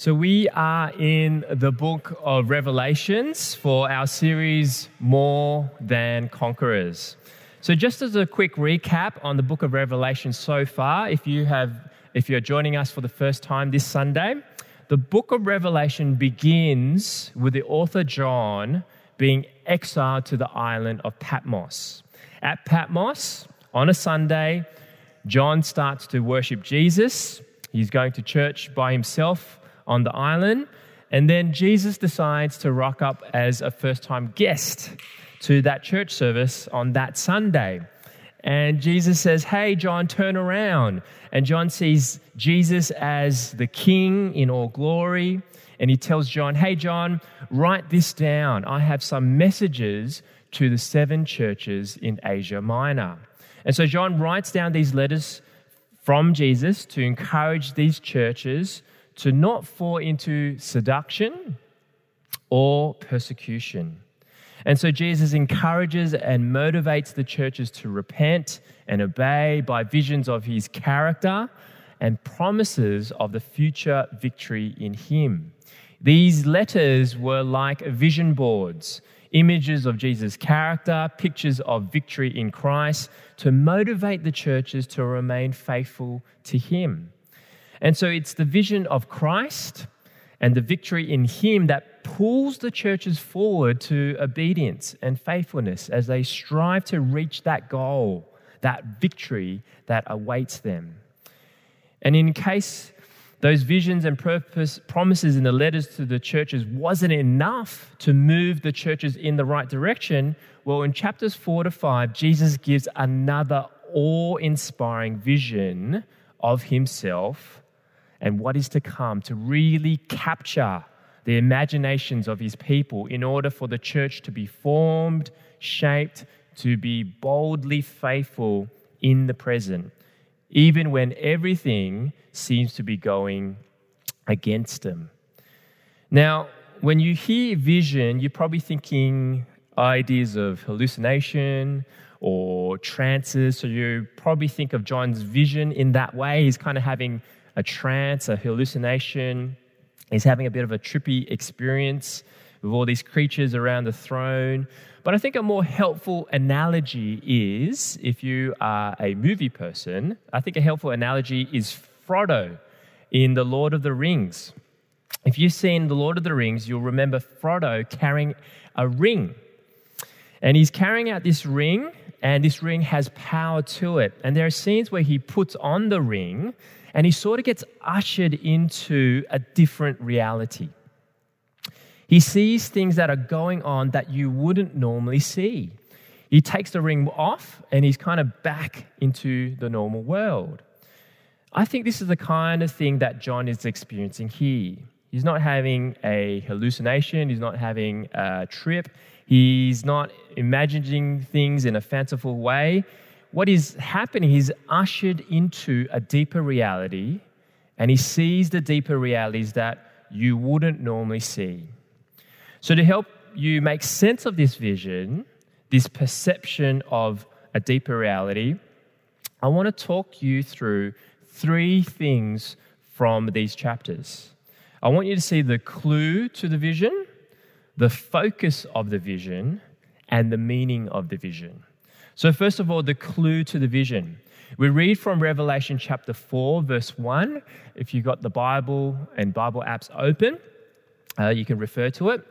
So, we are in the book of Revelations for our series More Than Conquerors. So, just as a quick recap on the book of Revelation so far, if you have if you're joining us for the first time this Sunday, the book of Revelation begins with the author John being exiled to the island of Patmos. At Patmos, on a Sunday, John starts to worship Jesus. He's going to church by himself on the island. And then Jesus decides to rock up as a first time guest to that church service on that Sunday. And Jesus says, Hey, John, turn around. And John sees Jesus as the king in all glory. And he tells John, Hey, John, write this down. I have some messages to the seven churches in Asia Minor. And so John writes down these letters from Jesus to encourage these churches to not fall into seduction or persecution. And so Jesus encourages and motivates the churches to repent and obey by visions of his character and promises of the future victory in him. These letters were like vision boards, images of Jesus' character, pictures of victory in Christ to motivate the churches to remain faithful to him. And so it's the vision of Christ and the victory in Him that pulls the churches forward to obedience and faithfulness as they strive to reach that goal, that victory that awaits them. And in case those visions and purpose, promises in the letters to the churches wasn't enough to move the churches in the right direction, well, in chapters four to five, Jesus gives another awe inspiring vision of himself and what is to come to really capture the imaginations of his people in order for the church to be formed, shaped, to be boldly faithful in the present, even when everything seems to be going against them. Now, when you hear vision, you're probably thinking ideas of hallucination or trances. So you probably think of John's vision in that way. He's kind of having a trance, a hallucination. He's having a bit of a trippy experience with all these creatures around the throne. But I think a more helpful analogy is if you are a movie person, I think a helpful analogy is Frodo in The Lord of the Rings. If you've seen The Lord of the Rings, you'll remember Frodo carrying a ring. And he's carrying out this ring, and this ring has power to it. And there are scenes where he puts on the ring, and he sort of gets ushered into a different reality. He sees things that are going on that you wouldn't normally see. He takes the ring off and he's kind of back into the normal world. I think this is the kind of thing that John is experiencing here. He's not having a hallucination, he's not having a trip, he's not imagining things in a fanciful way what is happening, he's ushered into a deeper reality and he sees the deeper realities that you wouldn't normally see. So, to help you make sense of this vision, this perception of a deeper reality, I want to talk you through three things from these chapters. I want you to see the clue to the vision, the focus of the vision, and the meaning of the vision. So, first of all, the clue to the vision. We read from Revelation chapter 4, verse 1. If you've got the Bible and Bible apps open, uh, you can refer to it.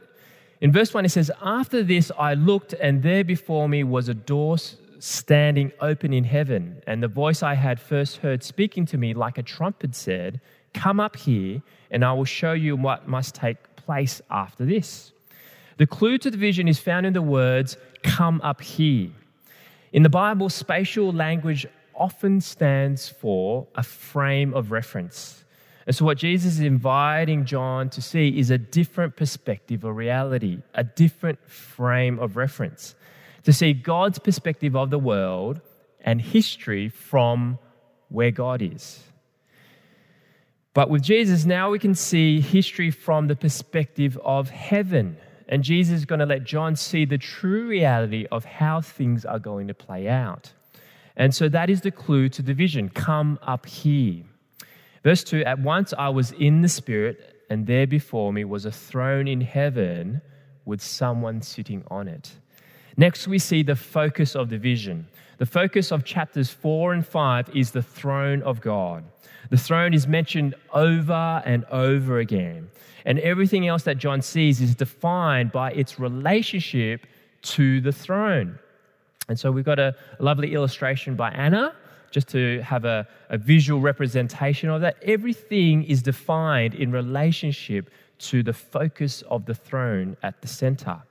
In verse 1, it says, After this I looked, and there before me was a door standing open in heaven. And the voice I had first heard speaking to me like a trumpet said, Come up here, and I will show you what must take place after this. The clue to the vision is found in the words, Come up here. In the Bible, spatial language often stands for a frame of reference. And so, what Jesus is inviting John to see is a different perspective of reality, a different frame of reference. To see God's perspective of the world and history from where God is. But with Jesus, now we can see history from the perspective of heaven and Jesus is going to let John see the true reality of how things are going to play out. And so that is the clue to the vision come up here. Verse 2 At once I was in the Spirit, and there before me was a throne in heaven with someone sitting on it. Next, we see the focus of the vision. The focus of chapters four and five is the throne of God. The throne is mentioned over and over again. And everything else that John sees is defined by its relationship to the throne. And so we've got a lovely illustration by Anna, just to have a, a visual representation of that. Everything is defined in relationship to the focus of the throne at the center.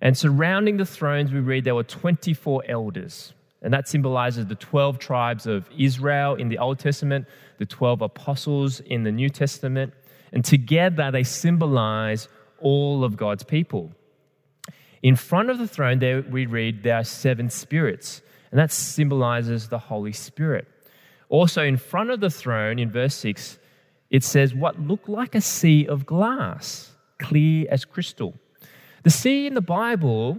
And surrounding the thrones, we read there were 24 elders. And that symbolizes the 12 tribes of Israel in the Old Testament, the 12 apostles in the New Testament. And together they symbolize all of God's people. In front of the throne, there we read there are seven spirits, and that symbolizes the Holy Spirit. Also, in front of the throne, in verse 6, it says, What looked like a sea of glass, clear as crystal. The sea in the Bible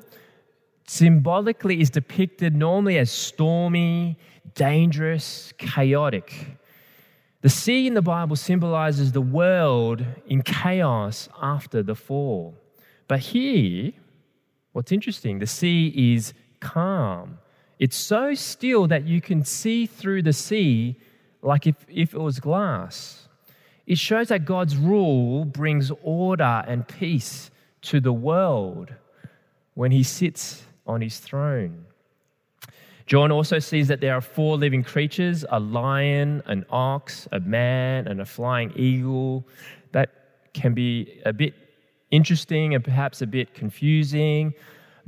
symbolically is depicted normally as stormy, dangerous, chaotic. The sea in the Bible symbolizes the world in chaos after the fall. But here, what's interesting, the sea is calm. It's so still that you can see through the sea like if, if it was glass. It shows that God's rule brings order and peace to the world when he sits on his throne. John also sees that there are four living creatures a lion, an ox, a man, and a flying eagle. That can be a bit interesting and perhaps a bit confusing,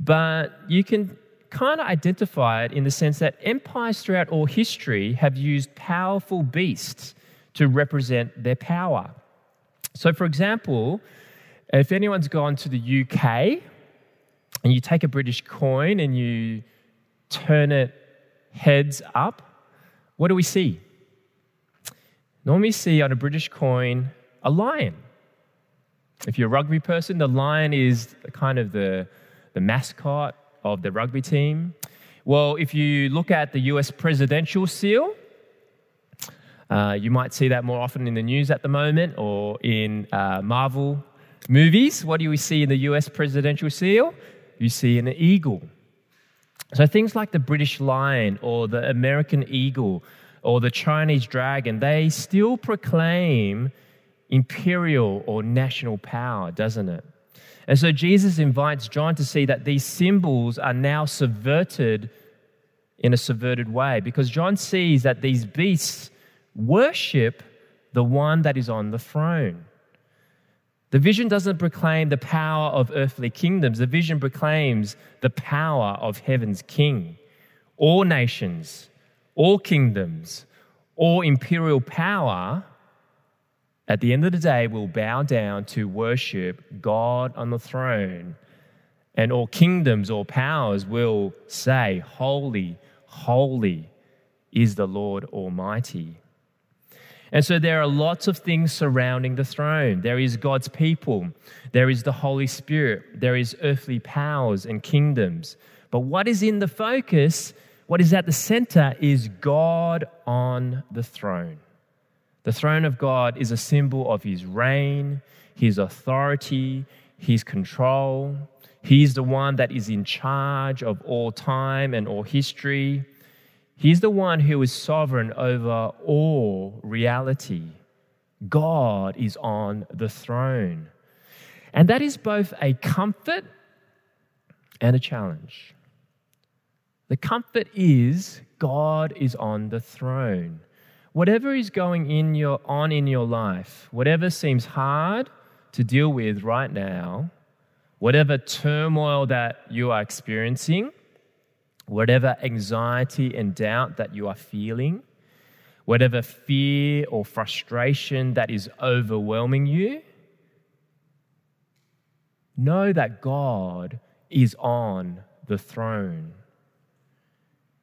but you can kind of identify it in the sense that empires throughout all history have used powerful beasts to represent their power. So, for example, if anyone's gone to the UK and you take a British coin and you turn it heads up, what do we see? Normally, see on a British coin a lion. If you're a rugby person, the lion is kind of the, the mascot of the rugby team. Well, if you look at the US presidential seal, uh, you might see that more often in the news at the moment or in uh, Marvel movies. What do we see in the US presidential seal? You see an eagle. So things like the British lion or the American eagle or the Chinese dragon, they still proclaim imperial or national power, doesn't it? And so Jesus invites John to see that these symbols are now subverted in a subverted way because John sees that these beasts worship the one that is on the throne. The vision doesn't proclaim the power of earthly kingdoms, the vision proclaims the power of heaven's king. All nations, all kingdoms, all imperial power, at the end of the day, will bow down to worship God on the throne. And all kingdoms, all powers will say, Holy, holy is the Lord Almighty. And so there are lots of things surrounding the throne. There is God's people, there is the Holy Spirit, there is earthly powers and kingdoms. But what is in the focus, what is at the center, is God on the throne. The throne of God is a symbol of his reign, his authority, his control. He's the one that is in charge of all time and all history. He's the one who is sovereign over all reality. God is on the throne. And that is both a comfort and a challenge. The comfort is God is on the throne. Whatever is going in your, on in your life, whatever seems hard to deal with right now, whatever turmoil that you are experiencing, whatever anxiety and doubt that you are feeling, whatever fear or frustration that is overwhelming you, know that God is on the throne.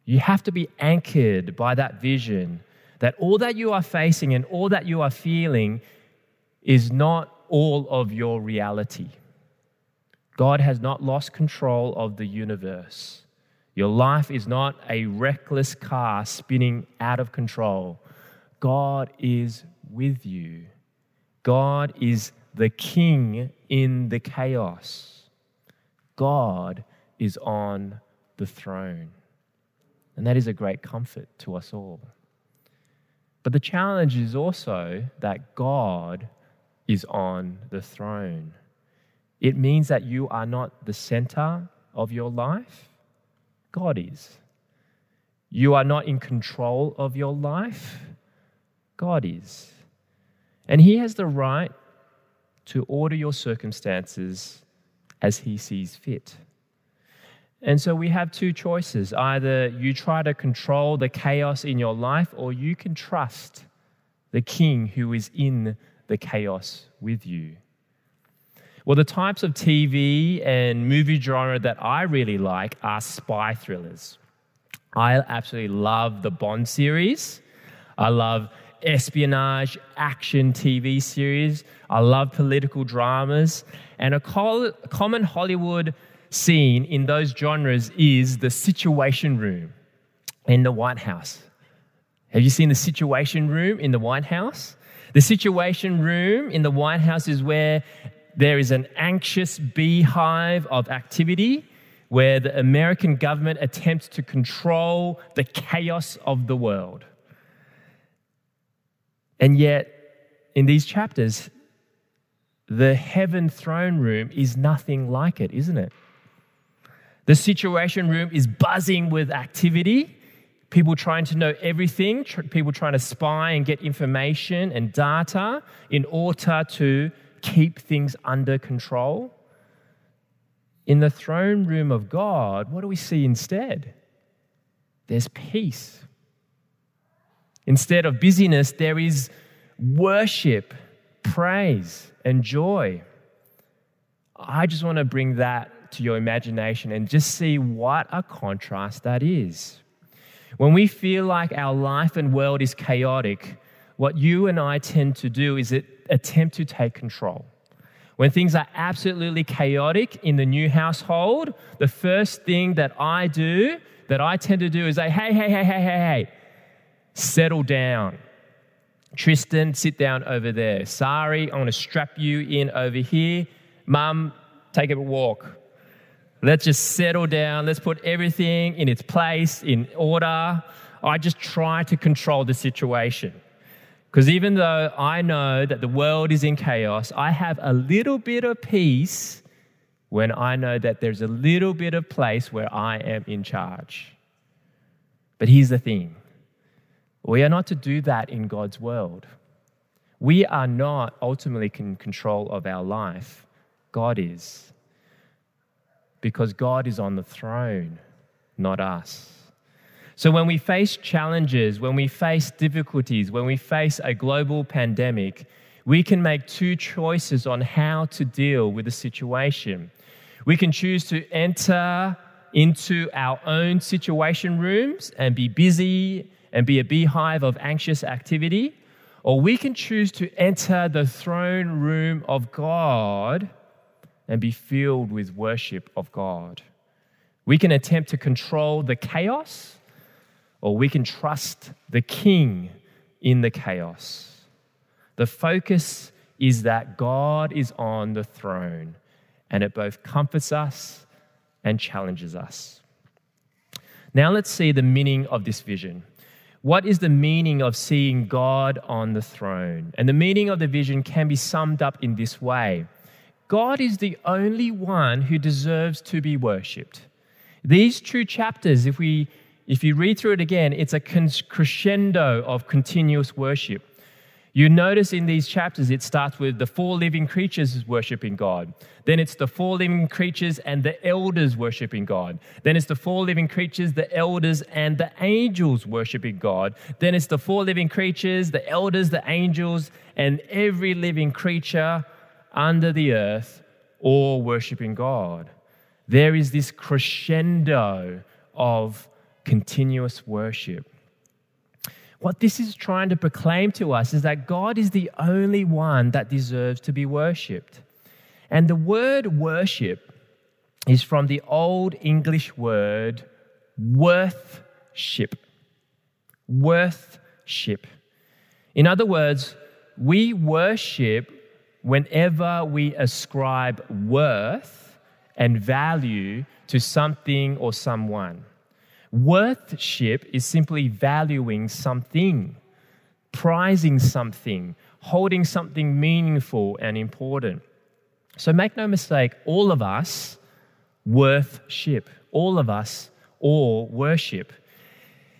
You have to be anchored by that vision that all that you are facing and all that you are feeling is not all of your reality. God has not lost control of the universe. Your life is not a reckless car spinning out of control. God is with you God is the king in the chaos. God is on the throne. And that is a great comfort to us all. But the challenge is also that God is on the throne. It means that you are not the center of your life, God is. You are not in control of your life, God is. And He has the right to order your circumstances as He sees fit. And so we have two choices. Either you try to control the chaos in your life, or you can trust the King who is in the chaos with you. Well, the types of TV and movie genre that I really like are spy thrillers. I absolutely love the Bond series. I love espionage, action TV series. I love political dramas. And a common Hollywood scene in those genres is the Situation Room in the White House. Have you seen the Situation Room in the White House? The Situation Room in the White House is where there is an anxious beehive of activity where the American government attempts to control the chaos of the world. And yet, in these chapters, the heaven throne room is nothing like it, isn't it? The situation room is buzzing with activity, people trying to know everything, tr- people trying to spy and get information and data in order to keep things under control. In the throne room of God, what do we see instead? There's peace. Instead of busyness, there is worship, praise, and joy. I just want to bring that to your imagination and just see what a contrast that is. When we feel like our life and world is chaotic, what you and I tend to do is attempt to take control. When things are absolutely chaotic in the new household, the first thing that I do, that I tend to do is say, hey, hey, hey, hey, hey, hey, settle down. Tristan, sit down over there. Sari, I'm going to strap you in over here. Mum, take a walk. Let's just settle down. Let's put everything in its place, in order. I just try to control the situation. Because even though I know that the world is in chaos, I have a little bit of peace when I know that there's a little bit of place where I am in charge. But here's the thing we are not to do that in God's world. We are not ultimately in control of our life, God is because God is on the throne, not us. So when we face challenges, when we face difficulties, when we face a global pandemic, we can make two choices on how to deal with the situation. We can choose to enter into our own situation rooms and be busy and be a beehive of anxious activity, or we can choose to enter the throne room of God and be filled with worship of God. We can attempt to control the chaos, or we can trust the King in the chaos. The focus is that God is on the throne, and it both comforts us and challenges us. Now let's see the meaning of this vision. What is the meaning of seeing God on the throne? And the meaning of the vision can be summed up in this way God is the only one who deserves to be worshipped. These two chapters, if, we, if you read through it again, it's a crescendo of continuous worship. You notice in these chapters, it starts with the four living creatures worshiping God. Then it's the four living creatures and the elders worshiping God. Then it's the four living creatures, the elders, and the angels worshiping God. Then it's the four living creatures, the elders, the angels, and every living creature under the earth all worshiping God. There is this crescendo of continuous worship. What this is trying to proclaim to us is that God is the only one that deserves to be worshipped. And the word worship is from the Old English word worthship. Worthship. In other words, we worship whenever we ascribe worth and value to something or someone. Worthship is simply valuing something, prizing something, holding something meaningful and important. So make no mistake, all of us worthship. All of us all worship.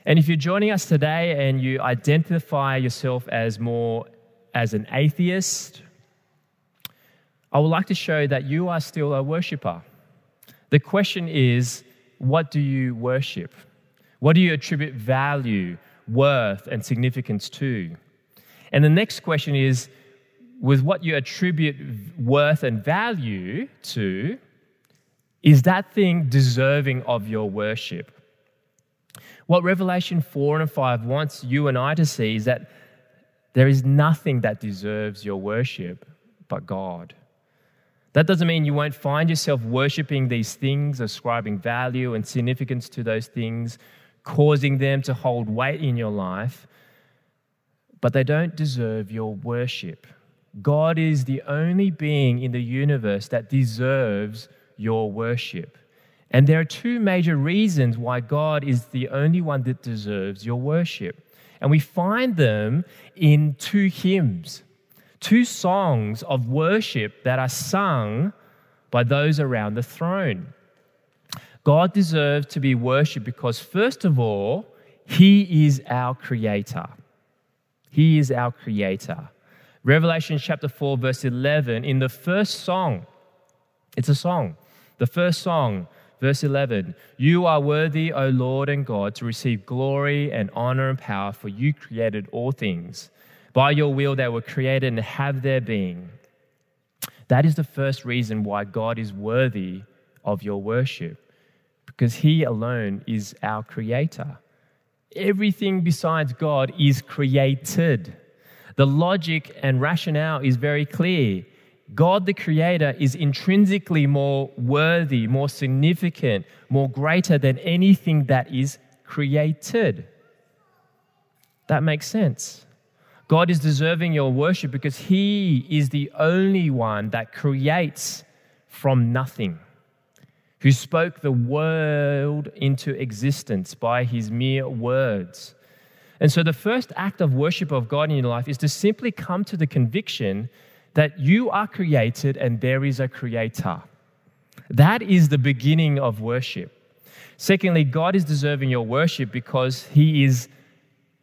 And if you're joining us today and you identify yourself as more as an atheist, I would like to show that you are still a worshiper. The question is, what do you worship? What do you attribute value, worth, and significance to? And the next question is, with what you attribute worth and value to, is that thing deserving of your worship? What Revelation 4 and 5 wants you and I to see is that there is nothing that deserves your worship but God. That doesn't mean you won't find yourself worshiping these things, ascribing value and significance to those things, causing them to hold weight in your life, but they don't deserve your worship. God is the only being in the universe that deserves your worship. And there are two major reasons why God is the only one that deserves your worship. And we find them in two hymns, two songs of worship that are sung by those around the throne. God deserves to be worshiped because, first of all, He is our creator. He is our creator. Revelation chapter 4, verse 11, in the first song, it's a song. The first song, verse 11 You are worthy, O Lord and God, to receive glory and honor and power, for you created all things. By your will they were created and have their being. That is the first reason why God is worthy of your worship, because He alone is our creator. Everything besides God is created. The logic and rationale is very clear. God the Creator is intrinsically more worthy, more significant, more greater than anything that is created. That makes sense. God is deserving your worship because He is the only one that creates from nothing, who spoke the world into existence by His mere words. And so, the first act of worship of God in your life is to simply come to the conviction that you are created and there is a creator. That is the beginning of worship. Secondly, God is deserving your worship because he is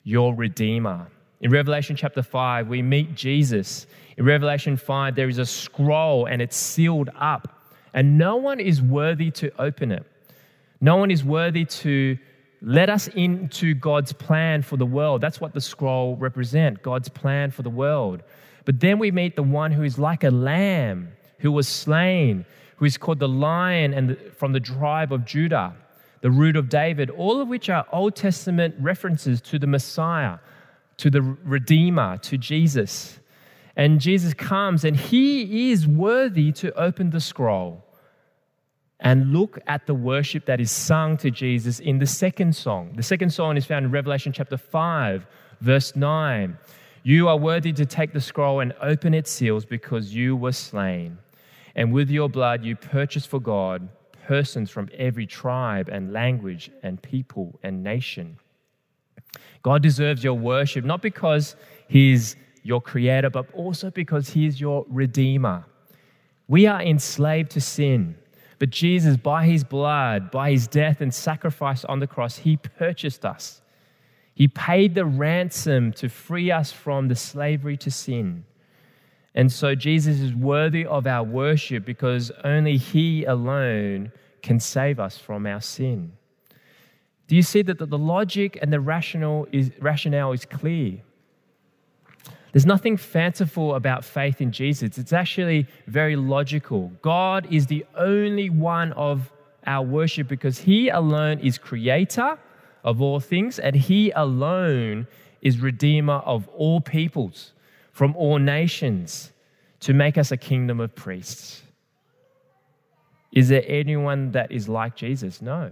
your redeemer. In Revelation chapter 5, we meet Jesus. In Revelation 5, there is a scroll and it's sealed up, and no one is worthy to open it. No one is worthy to let us into God's plan for the world. That's what the scroll represents God's plan for the world. But then we meet the one who is like a lamb who was slain, who is called the lion and the, from the tribe of Judah, the root of David, all of which are Old Testament references to the Messiah, to the Redeemer, to Jesus. And Jesus comes and he is worthy to open the scroll and look at the worship that is sung to Jesus in the second song. The second song is found in Revelation chapter 5, verse 9. You are worthy to take the scroll and open its seals because you were slain. And with your blood you purchased for God persons from every tribe and language and people and nation. God deserves your worship, not because He's your creator, but also because He is your redeemer. We are enslaved to sin, but Jesus, by His blood, by His death and sacrifice on the cross, He purchased us. He paid the ransom to free us from the slavery to sin. And so Jesus is worthy of our worship because only He alone can save us from our sin. Do you see that the logic and the rational is, rationale is clear? There's nothing fanciful about faith in Jesus. It's actually very logical. God is the only one of our worship because He alone is creator of all things, and he alone is Redeemer of all peoples from all nations to make us a kingdom of priests. Is there anyone that is like Jesus? No.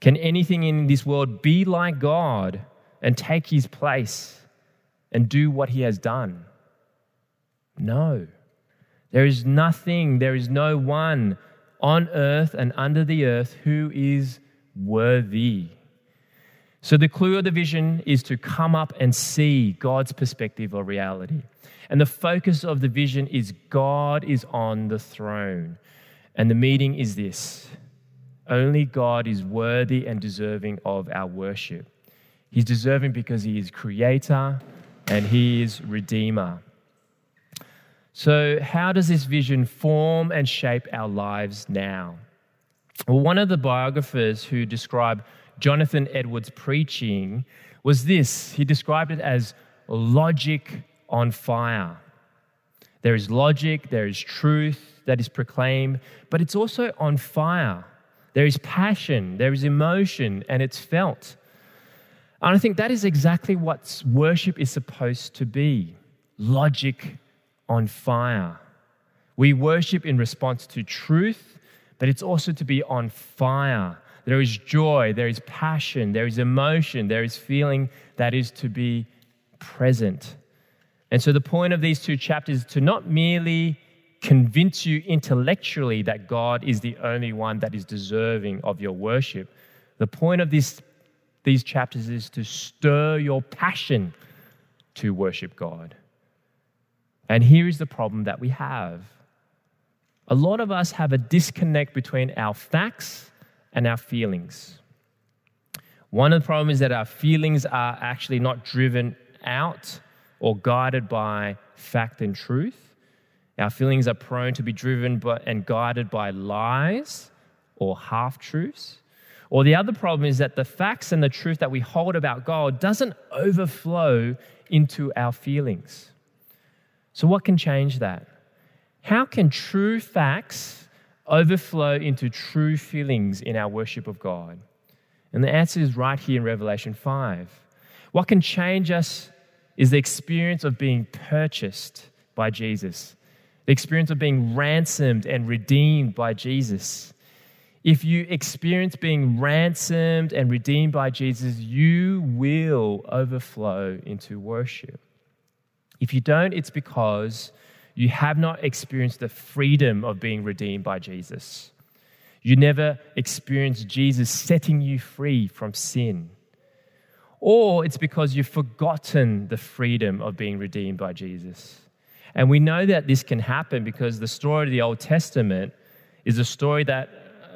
Can anything in this world be like God and take his place? and do what he has done? No. There is nothing, there is no one on earth and under the earth who is worthy. So, the clue of the vision is to come up and see God's perspective of reality. And the focus of the vision is God is on the throne. And the meaning is this only God is worthy and deserving of our worship. He's deserving because He is creator and He is redeemer. So, how does this vision form and shape our lives now? Well, one of the biographers who described Jonathan Edwards' preaching was this he described it as logic on fire. There is logic, there is truth that is proclaimed, but it's also on fire. There is passion, there is emotion, and it's felt. And I think that is exactly what worship is supposed to be logic on fire. We worship in response to truth, but it's also to be on fire. There is joy, there is passion, there is emotion, there is feeling that is to be present. And so, the point of these two chapters is to not merely convince you intellectually that God is the only one that is deserving of your worship. The point of this, these chapters is to stir your passion to worship God. And here is the problem that we have a lot of us have a disconnect between our facts and our feelings. One of the problems is that our feelings are actually not driven out or guided by fact and truth. Our feelings are prone to be driven by, and guided by lies or half truths. Or the other problem is that the facts and the truth that we hold about God doesn't overflow into our feelings. So, what can change that? How can true facts overflow into true feelings in our worship of God? And the answer is right here in Revelation 5. What can change us is the experience of being purchased by Jesus, the experience of being ransomed and redeemed by Jesus. If you experience being ransomed and redeemed by Jesus, you will overflow into worship. If you don't, it's because you have not experienced the freedom of being redeemed by Jesus. You never experienced Jesus setting you free from sin or it's because you've forgotten the freedom of being redeemed by Jesus. And we know that this can happen because the story of the Old Testament is a story that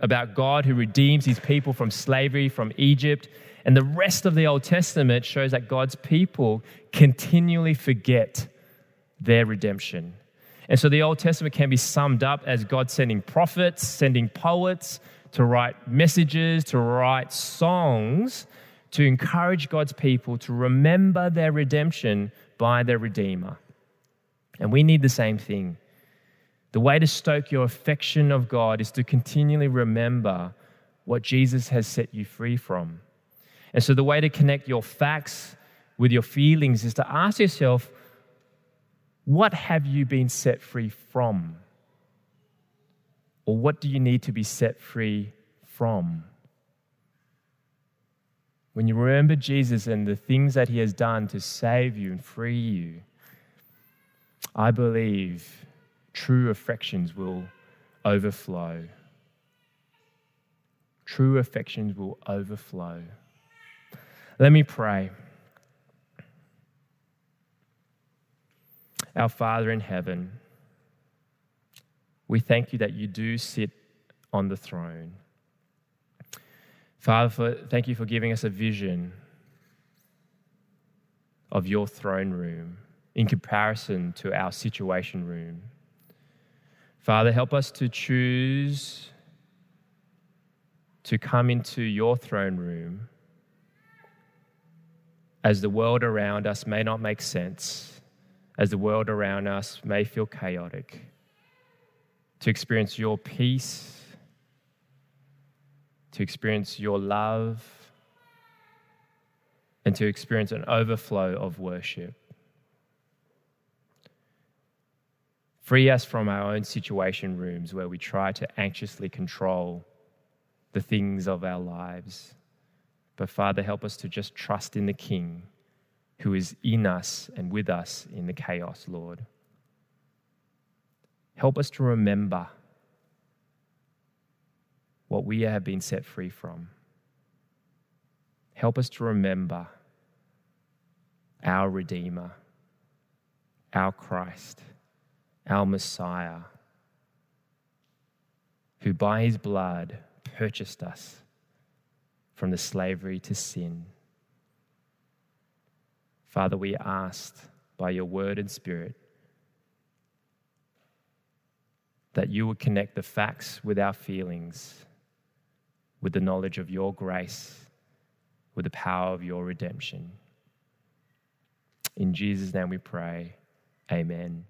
about God who redeems his people from slavery from Egypt. And the rest of the Old Testament shows that God's people continually forget their redemption. And so the Old Testament can be summed up as God sending prophets, sending poets to write messages, to write songs to encourage God's people to remember their redemption by their Redeemer. And we need the same thing. The way to stoke your affection of God is to continually remember what Jesus has set you free from. And so, the way to connect your facts with your feelings is to ask yourself, what have you been set free from? Or what do you need to be set free from? When you remember Jesus and the things that he has done to save you and free you, I believe true affections will overflow. True affections will overflow. Let me pray. Our Father in heaven, we thank you that you do sit on the throne. Father, for, thank you for giving us a vision of your throne room in comparison to our situation room. Father, help us to choose to come into your throne room as the world around us may not make sense, as the world around us may feel chaotic, to experience your peace to experience your love, and to experience an overflow of worship. Free us from our own situation rooms where we try to anxiously control the things of our lives. But Father, help us to just trust in the King who is in us and with us in the chaos, Lord. Help us to remember what we have been set free from. Help us to remember our Redeemer, our Christ, our Messiah, who by his blood purchased us from the slavery to sin. Father, we ask by your word and spirit that you would connect the facts with our feelings, with the knowledge of your grace, with the power of your redemption. In Jesus' name we pray. Amen.